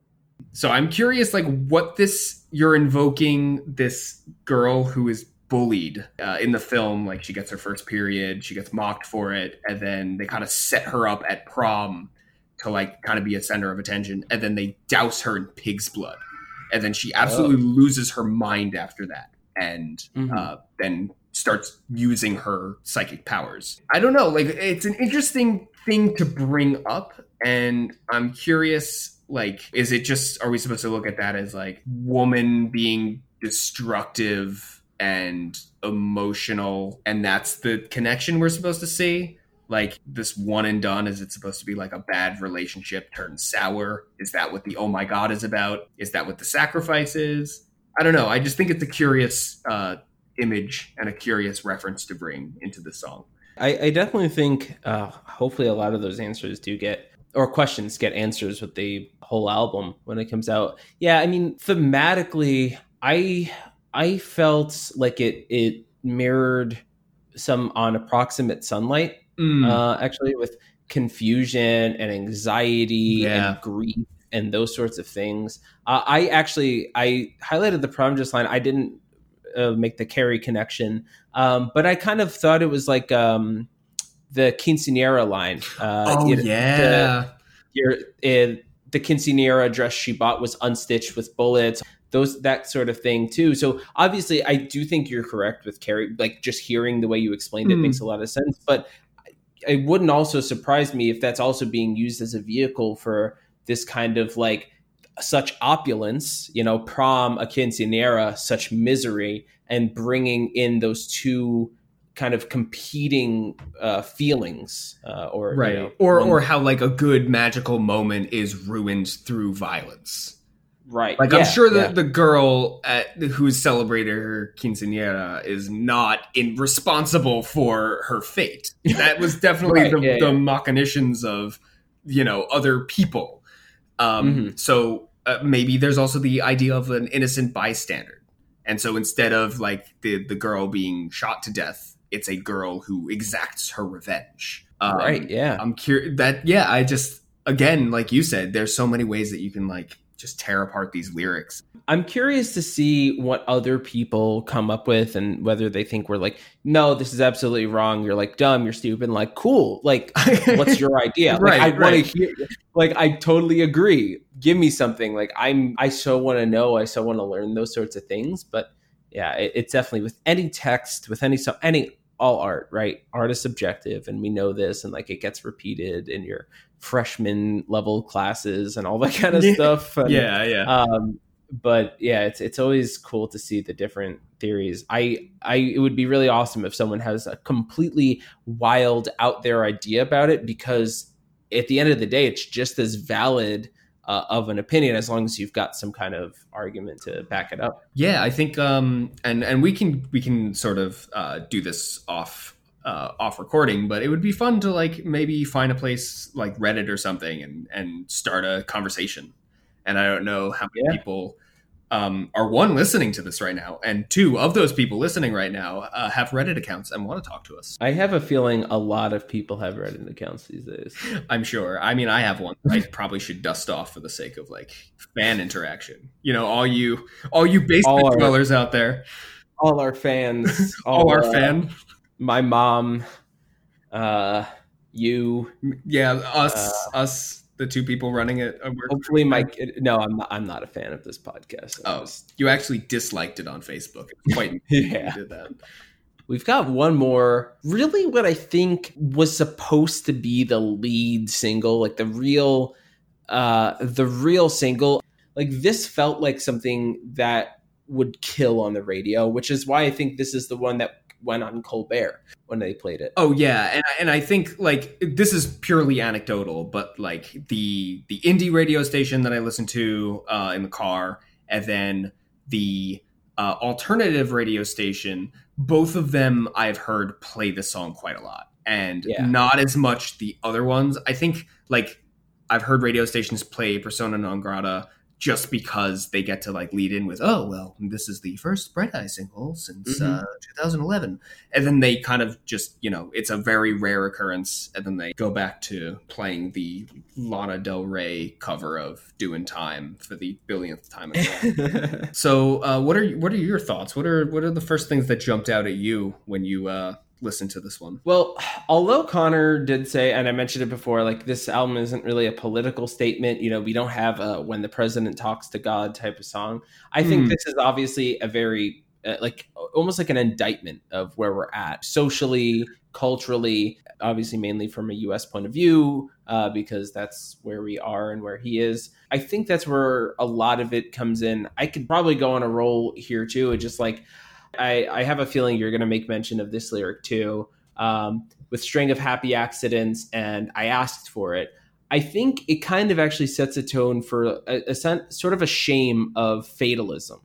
So I'm curious, like what this you're invoking this girl who is bullied uh, in the film. Like she gets her first period, she gets mocked for it, and then they kind of set her up at prom to like kind of be a center of attention, and then they douse her in pig's blood, and then she absolutely oh. loses her mind after that, and mm-hmm. uh, then starts using her psychic powers. I don't know, like it's an interesting thing to bring up, and I'm curious. Like, is it just are we supposed to look at that as like woman being destructive and emotional, and that's the connection we're supposed to see? Like this one and done is it supposed to be like a bad relationship turned sour? Is that what the oh my god is about? Is that what the sacrifice is? I don't know. I just think it's a curious uh, image and a curious reference to bring into the song. I, I definitely think uh, hopefully a lot of those answers do get or questions get answers with the whole album when it comes out. Yeah i mean thematically i i felt like it it mirrored some on approximate sunlight mm. uh, actually with confusion and anxiety yeah. and grief and those sorts of things. Uh, I actually I highlighted the prom dress line. I didn't uh, make the Carrie connection, um, but I kind of thought it was like um, the quinceanera line. Uh, oh it, yeah, the, your, it, the quinceanera dress she bought was unstitched with bullets. those that sort of thing too. So obviously, I do think you're correct with Carrie. Like just hearing the way you explained it Mm. makes a lot of sense. But it wouldn't also surprise me if that's also being used as a vehicle for this kind of like such opulence, you know, prom, a quinceanera, such misery, and bringing in those two kind of competing uh, feelings, uh, or you right. know, or one- or how like a good magical moment is ruined through violence right. like yeah, i'm sure that yeah. the girl at who's celebrating her quinceanera is not in, responsible for her fate that was definitely Right, the, yeah, the machinations of you know other people um Mhm. so uh, maybe there's also the idea of an innocent bystander and so instead of like the the girl being shot to death it's a girl who exacts her revenge um, right. Yeah. I'm curious that yeah, I just again, like you said, there's so many ways that you can like just tear apart these lyrics. I'm curious to see what other people come up with and whether they think we're like, no, this is absolutely wrong. You're like dumb. You're stupid. Like, cool. Like, what's your idea? Like, Right, I want right. to hear. Like, I totally agree. Give me something. Like, I'm. I so want to know. I so want to learn those sorts of things. But yeah, it, it's definitely with any text, with any so any all art, right? Art is subjective, and we know this, and like it gets repeated in your freshman level classes and all that kind of Yeah. stuff. And, yeah, yeah. um but yeah it's it's always cool to see the different theories i i it would be really awesome if someone has a completely wild out there idea about it because at the end of the day it's just as valid uh, of an opinion as long as you've got some kind of argument to back it up Yeah, I think um and and we can we can sort of uh do this off uh off recording, but it would be fun to like maybe find a place like Reddit or something and and start a conversation. And I don't know how many Yeah. people um, are one listening to this right now, and two of those people listening right now uh, have Reddit accounts and want to talk to us. i have a feeling a lot of people have reddit accounts these days I'm sure. I mean, I have one. I probably should dust off for the sake of like fan interaction. You know, all you, all you basement All our- dwellers out there, all our fans all our uh, fan, my mom uh you yeah, us, uh, us, the two people running it. hopefully my kid no i'm not, I'm not a fan of this podcast I'm Oh, just- you actually disliked it on Facebook. Quite Yeah. did that. We've got one more. Really, what I think was supposed to be the lead single, like the real, uh, the real single. Like this felt like something that would kill on the radio, which is why I think this is the one that went on Colbert when they played it. Oh yeah, and and I think like this is purely anecdotal, but like the the indie radio station that I listen to uh, in the car, and then the uh, alternative radio station, both of them I've heard play this song quite a lot, and Yeah. not as much the other ones. I think like I've heard radio stations play Persona non grata just because they get to like lead in with, oh well, this is the first Bright Eye single since Mhm. uh, 2011 and then they kind of just you know it's a very rare occurrence and then they go back to playing the lana del rey cover of doing time for the billionth time again. so uh, what are what are your thoughts what are what are the first things that jumped out at you when you uh listened to this one Well, although Conor did say, and I mentioned it before, like this album isn't really a political statement. You know, we don't have a "When the President Talks to God" type of song. I think Hmm. this is obviously a very uh, like almost like an indictment of where we're at socially, culturally. Obviously, mainly from a U.S. point of view, uh, because that's where we are and where he is. I think that's where a lot of it comes in. I could probably go on a roll here too. It just like I, I have a feeling you're going to make mention of this lyric too, um, with string of happy accidents, and I asked for it. I think it kind of actually sets a tone for a, a sen- sort of a shame of fatalism.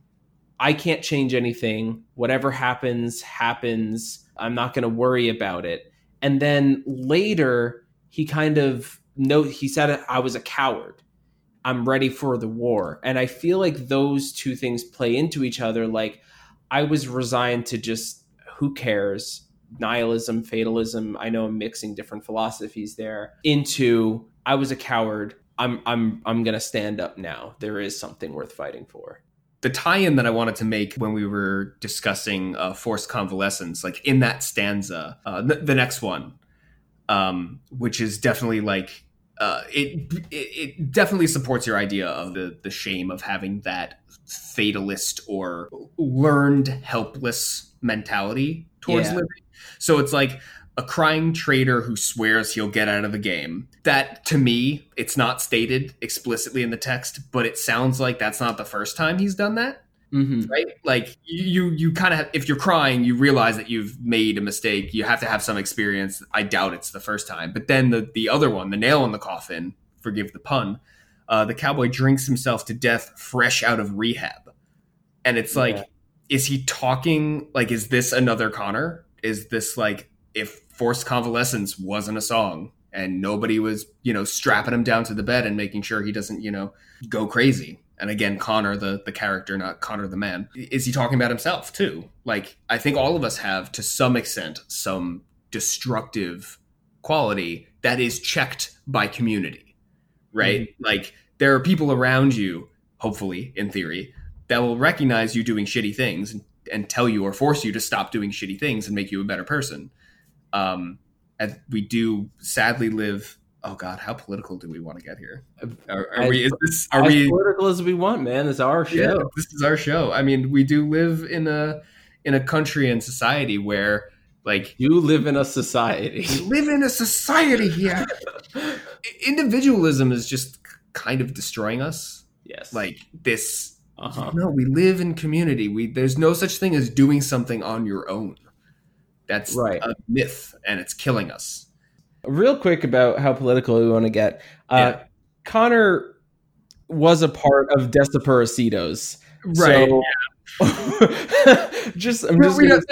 I can't change anything. Whatever happens, happens. I'm not going to worry about it. And then later, he kind of no. He said, "I was a coward." I'm ready for the war. And I feel like those two things play into each other. Like, I was resigned to just who cares nihilism, fatalism. I know I'm mixing different philosophies there into I was a coward. I'm I'm I'm gonna stand up now. There is something worth fighting for. the tie-in that I wanted to make when we were discussing uh, forced convalescence, like in that stanza, uh, the, the next one, um, which is definitely like uh, it, it it definitely supports your idea of the the shame of having that fatalist or learned helpless mentality towards Yeah. living. So it's like a crying traitor who swears he'll get out of the game. That to me, it's not stated explicitly in the text, but it sounds like that's not the first time he's done that hmm right? Like you you kind of if you're crying you realize that you've made a mistake. You have to have some experience. I doubt it's the first time. But then the the other one the nail in the coffin forgive the pun uh, the cowboy drinks himself to death fresh out of rehab. And it's like Yeah. is he talking like is this another conor? Is this like if forced convalescence wasn't a song and nobody was you know strapping him down to the bed and making sure he doesn't you know go crazy and again conor the the character not conor the man is he talking about himself too? Like i think all of us have to some extent some destructive quality that is checked by community right? Like there are people around you hopefully in theory that will recognize you doing shitty things and, and tell you or force you to stop doing shitty things and make you a better person. Um and we do sadly live oh god how political do we want to get here are, are As- we is this are as we political as we want, man. It's our show. yeah, this is our show. I mean, we do live in a in a country and society where like You live in a society. we live in a society here. Individualism is just kind of destroying us. yes. Like this uh-huh. no, we live in community. We there's no such thing as doing something on your own. That's Right. a myth and it's killing us. Real quick about how political we want to get. Uh, Yeah. Conor was a part of Desaparecidos. Right. So, just I'm just we don't-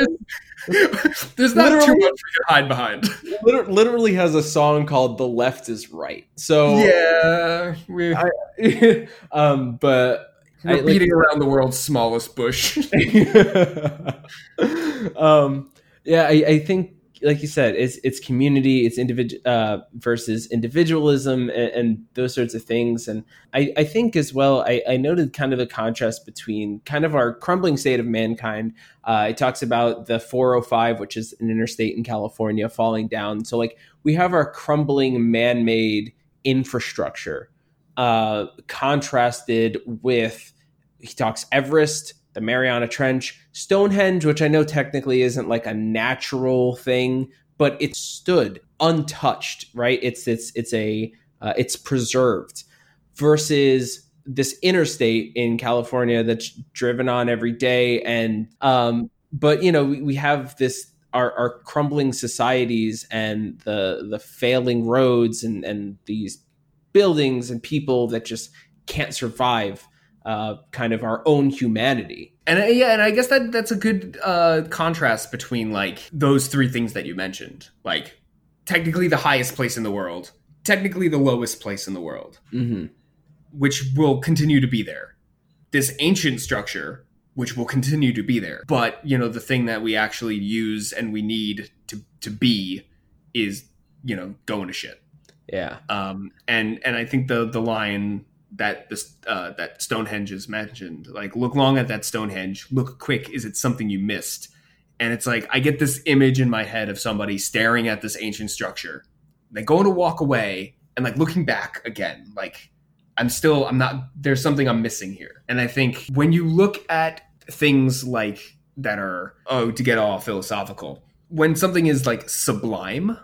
there's not too much we can hide behind. literally has a song called "The Left Is Right." So Yeah, I- um, but we're I- like- beating around the world's smallest bush. um, yeah, I, I think, like you said, it's it's community, it's individual uh, versus individualism, and, and those sorts of things. And I, I think as well, I, I noted kind of a contrast between kind of our crumbling state of mankind. Uh, it talks about the 405, which is an interstate in California, falling down. So like we have our crumbling man-made infrastructure uh, contrasted with he talks Everest, the Mariana Trench, Stonehenge, which I know technically isn't like a natural thing, but it stood untouched, right? It's it's it's a uh, it's preserved versus this interstate in California that's driven on every day, and um, but you know we, we have this our, our crumbling societies and the the failing roads and and these buildings and people that just can't survive uh, kind of our own humanity. And uh, yeah, and I guess that that's a good uh, contrast between like those three things that you mentioned, like technically the highest place in the world, technically the lowest place in the world, Mm-hmm. which will continue to be there. This ancient structure, which will continue to be there, but you know the thing that we actually use and we need to to be is you know going to shit. Yeah. um, and and I think the the line that this uh, that Stonehenge is mentioned, like look long at that Stonehenge, look quick, is it something you missed? And it's like I get this image in my head of somebody staring at this ancient structure, they go to walk away, and like looking back again, like I'm still I'm not there's something I'm missing here. And I think when you look at things like that are oh to get all philosophical, when something is like sublime,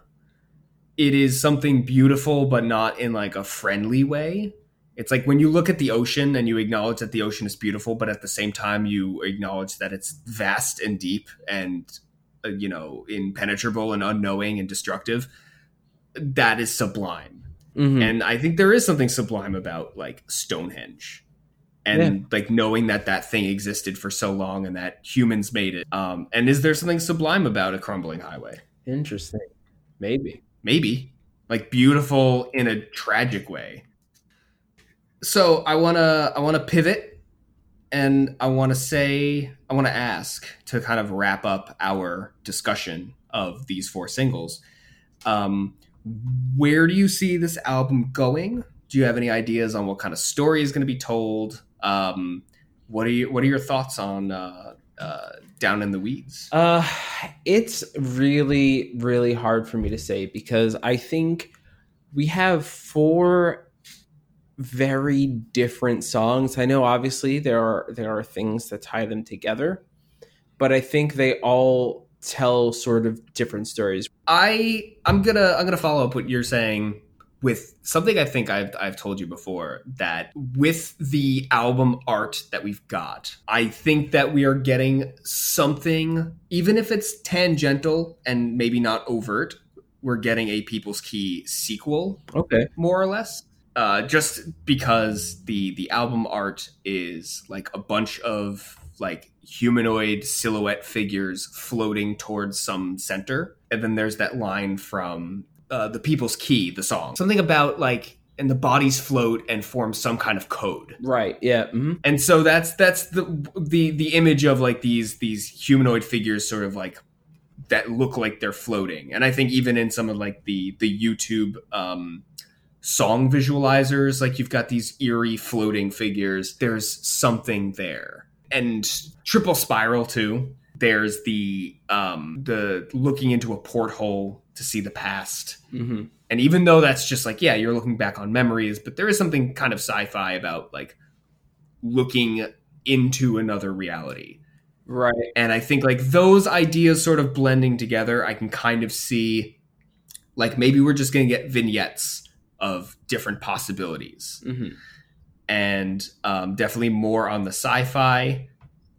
it is something beautiful but not in like a friendly way. It's like when you look at the ocean and you acknowledge that the ocean is beautiful, but at the same time you acknowledge that it's vast and deep and uh, you know impenetrable and unknowing and destructive. That is sublime, Mhm. and I think there is something sublime about like Stonehenge, and like knowing that that thing existed for so long and that humans made it. Um, and is there something sublime about a crumbling highway? Interesting. Maybe. maybe like beautiful in a tragic way so i want to i want to pivot and i want to say i want to ask to kind of wrap up our discussion of these four singles. Um where do you see this album going? Do you have any ideas on what kind of story is going to be told? Um what are you what are your thoughts on uh, uh down in the weeds? Uh, it's really, really hard for me to say because I think we have four very different songs. I know obviously there are there are things that tie them together, but I think they all tell sort of different stories. I I'm gonna I'm gonna follow up what you're saying with something I think I've I've told you before that with the album art that we've got, I think that we are getting something, even if it's tangential and maybe not overt, we're getting a People's Key sequel. Okay. More or less. Uh, just because the the album art is like a bunch of like humanoid silhouette figures floating towards some center. And then there's that line from uh, The People's Key, the song. Something about like, and the bodies float and form some kind of code. Right. Yeah. Mm-hmm. And so that's that's the the the image of like these these humanoid figures sort of like that look like they're floating. And I think even in some of like the the YouTube um song visualizers, like you've got these eerie floating figures, there's something there and triple spiral too there's the um the looking into a porthole to see the past Mm-hmm. and even though that's just like yeah you're looking back on memories but there is something kind of sci-fi about like looking into another reality Right. and i think like those ideas sort of blending together i can kind of see like maybe we're just going to get vignettes of different possibilities Mm-hmm. and um, definitely more on the sci-fi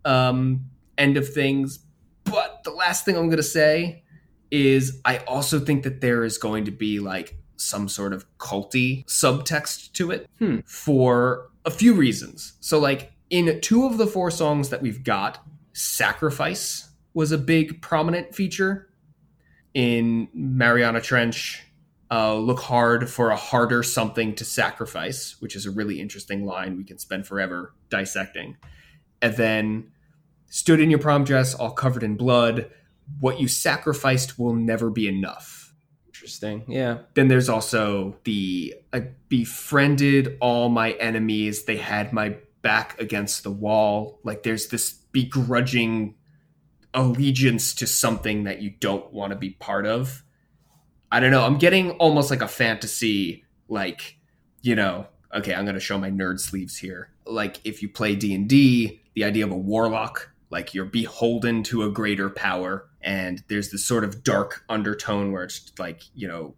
um, end of things. But the last thing I'm going to say is I also think that there is going to be like some sort of culty subtext to it Hmm. for a few reasons. So like in two of the four songs that we've got, sacrifice was a big prominent feature in Mariana Trench uh, look hard for a harder something to sacrifice, which is a really interesting line we can spend forever dissecting. And then stood in your prom dress, all covered in blood. What you sacrificed will never be enough. Interesting. Yeah. Then there's also the I befriended all my enemies. They had my back against the wall. Like there's this begrudging allegiance to something that you don't want to be part of. I don't know. I'm getting almost like a fantasy, like you know. Okay, I'm to show my nerd sleeves here. Like if you play D and D, the idea of a warlock, like you're beholden to a greater power, and there's this sort of dark undertone where it's like you know,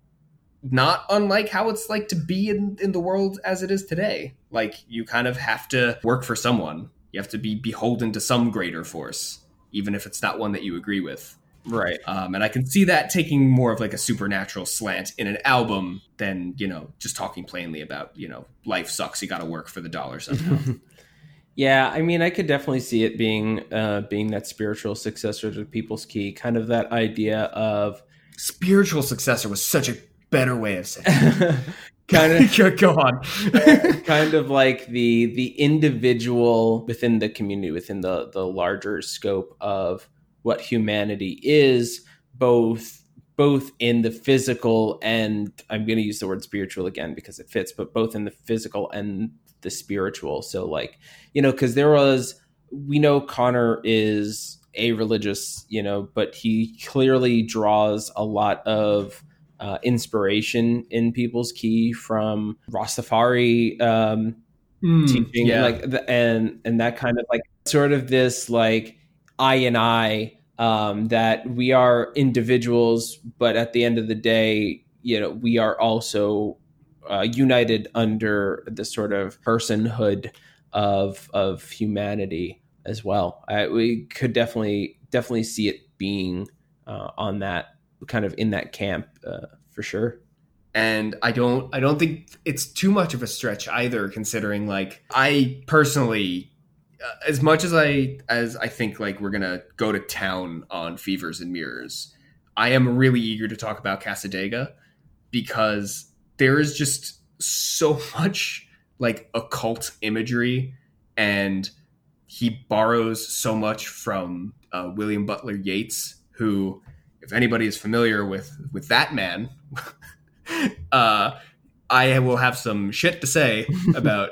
not unlike how it's like to be in in the world as it is today. Like you kind of have to work for someone. You have to be beholden to some greater force, even if it's not one that you agree with. Right. Um, and I can see that taking more of like a supernatural slant in an album than you know just talking plainly about you know life sucks. You got to work for the dollar somehow. Yeah, I mean, I could definitely see it being uh, being that spiritual successor to People's Key, kind of that idea of Spiritual successor was such a better way of saying. it. kind of Go on. kind of like the the individual within the community, within the the larger scope of what humanity is, both both in the physical and I'm going to use the word spiritual again because it fits, but both in the physical and the spiritual. So like, you know, cuz there was we know Conor is a religious, you know, but he clearly draws a lot of uh, inspiration in People's Key from Rastafari um, Mm, teaching, yeah. like the, and and that kind of like sort of this like I and I um, that we are individuals, but at the end of the day, you know, we are also uh, united under the sort of personhood of of humanity as well. I, we could definitely definitely see it being uh, on that kind of in that camp uh, for sure. and I don't I don't think it's too much of a stretch either considering like I personally as much as I as I think like we're going to go to town on Fevers and Mirrors I am really eager to talk about Cassadaga because there is just so much like occult imagery and he borrows so much from uh, William Butler Yeats who if anybody is familiar with with that man uh, I will have some shit to say about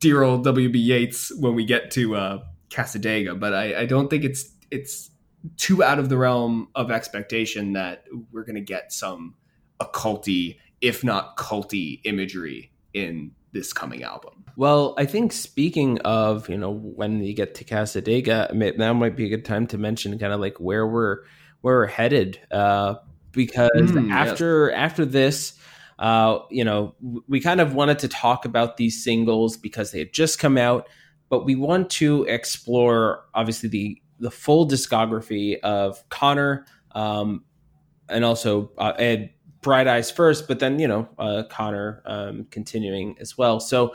dear old WB Yeats when we get to uh, Cassadaga, but I, I don't think it's it's too out of the realm of expectation that we're going to get some occulty if not culty imagery in this coming album. Well, I think speaking of, you know, when you get to Cassadaga, that might be a good time to mention kind of like where we're where we're headed. Uh, because mm, after yes. after this, uh, you know, we kind of wanted to talk about these singles because they had just come out, but we want to explore obviously the the full discography of Conor, um, and also uh, Ed Bright Eyes first, but then you know uh, Conor um, continuing as well. So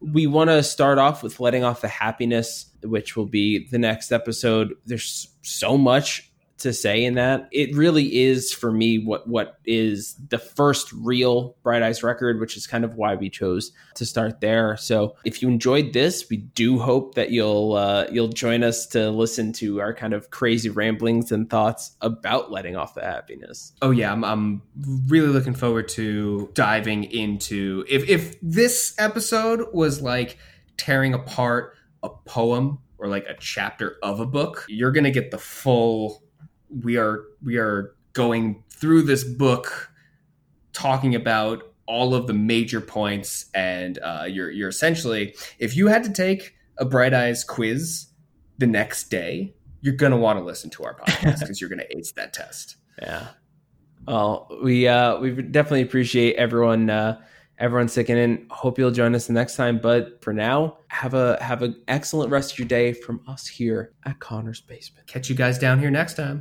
we want to start off with letting off the happiness, which will be the next episode. There's so much to say in that. It really is for me what what is the first real Bright Eyes record, which is kind of why we chose to start there. So if you enjoyed this, we do hope that you'll uh, you'll join us to listen to our kind of crazy ramblings and thoughts about letting off the happiness. Oh yeah, I'm, I'm really looking forward to diving into if if this episode was like tearing apart a poem or like a chapter of a book, you're going to get the full we are we are going through this book talking about all of the major points and uh, you're you're essentially if you had to take a bright eyes quiz the next day you're going to want to listen to our podcast because you're going to ace that test. Yeah. Well we uh we definitely appreciate everyone uh everyone sticking in. Hope you'll join us the next time but for now have a have an excellent rest of your day from us here at conor's basement. Catch you guys down here next time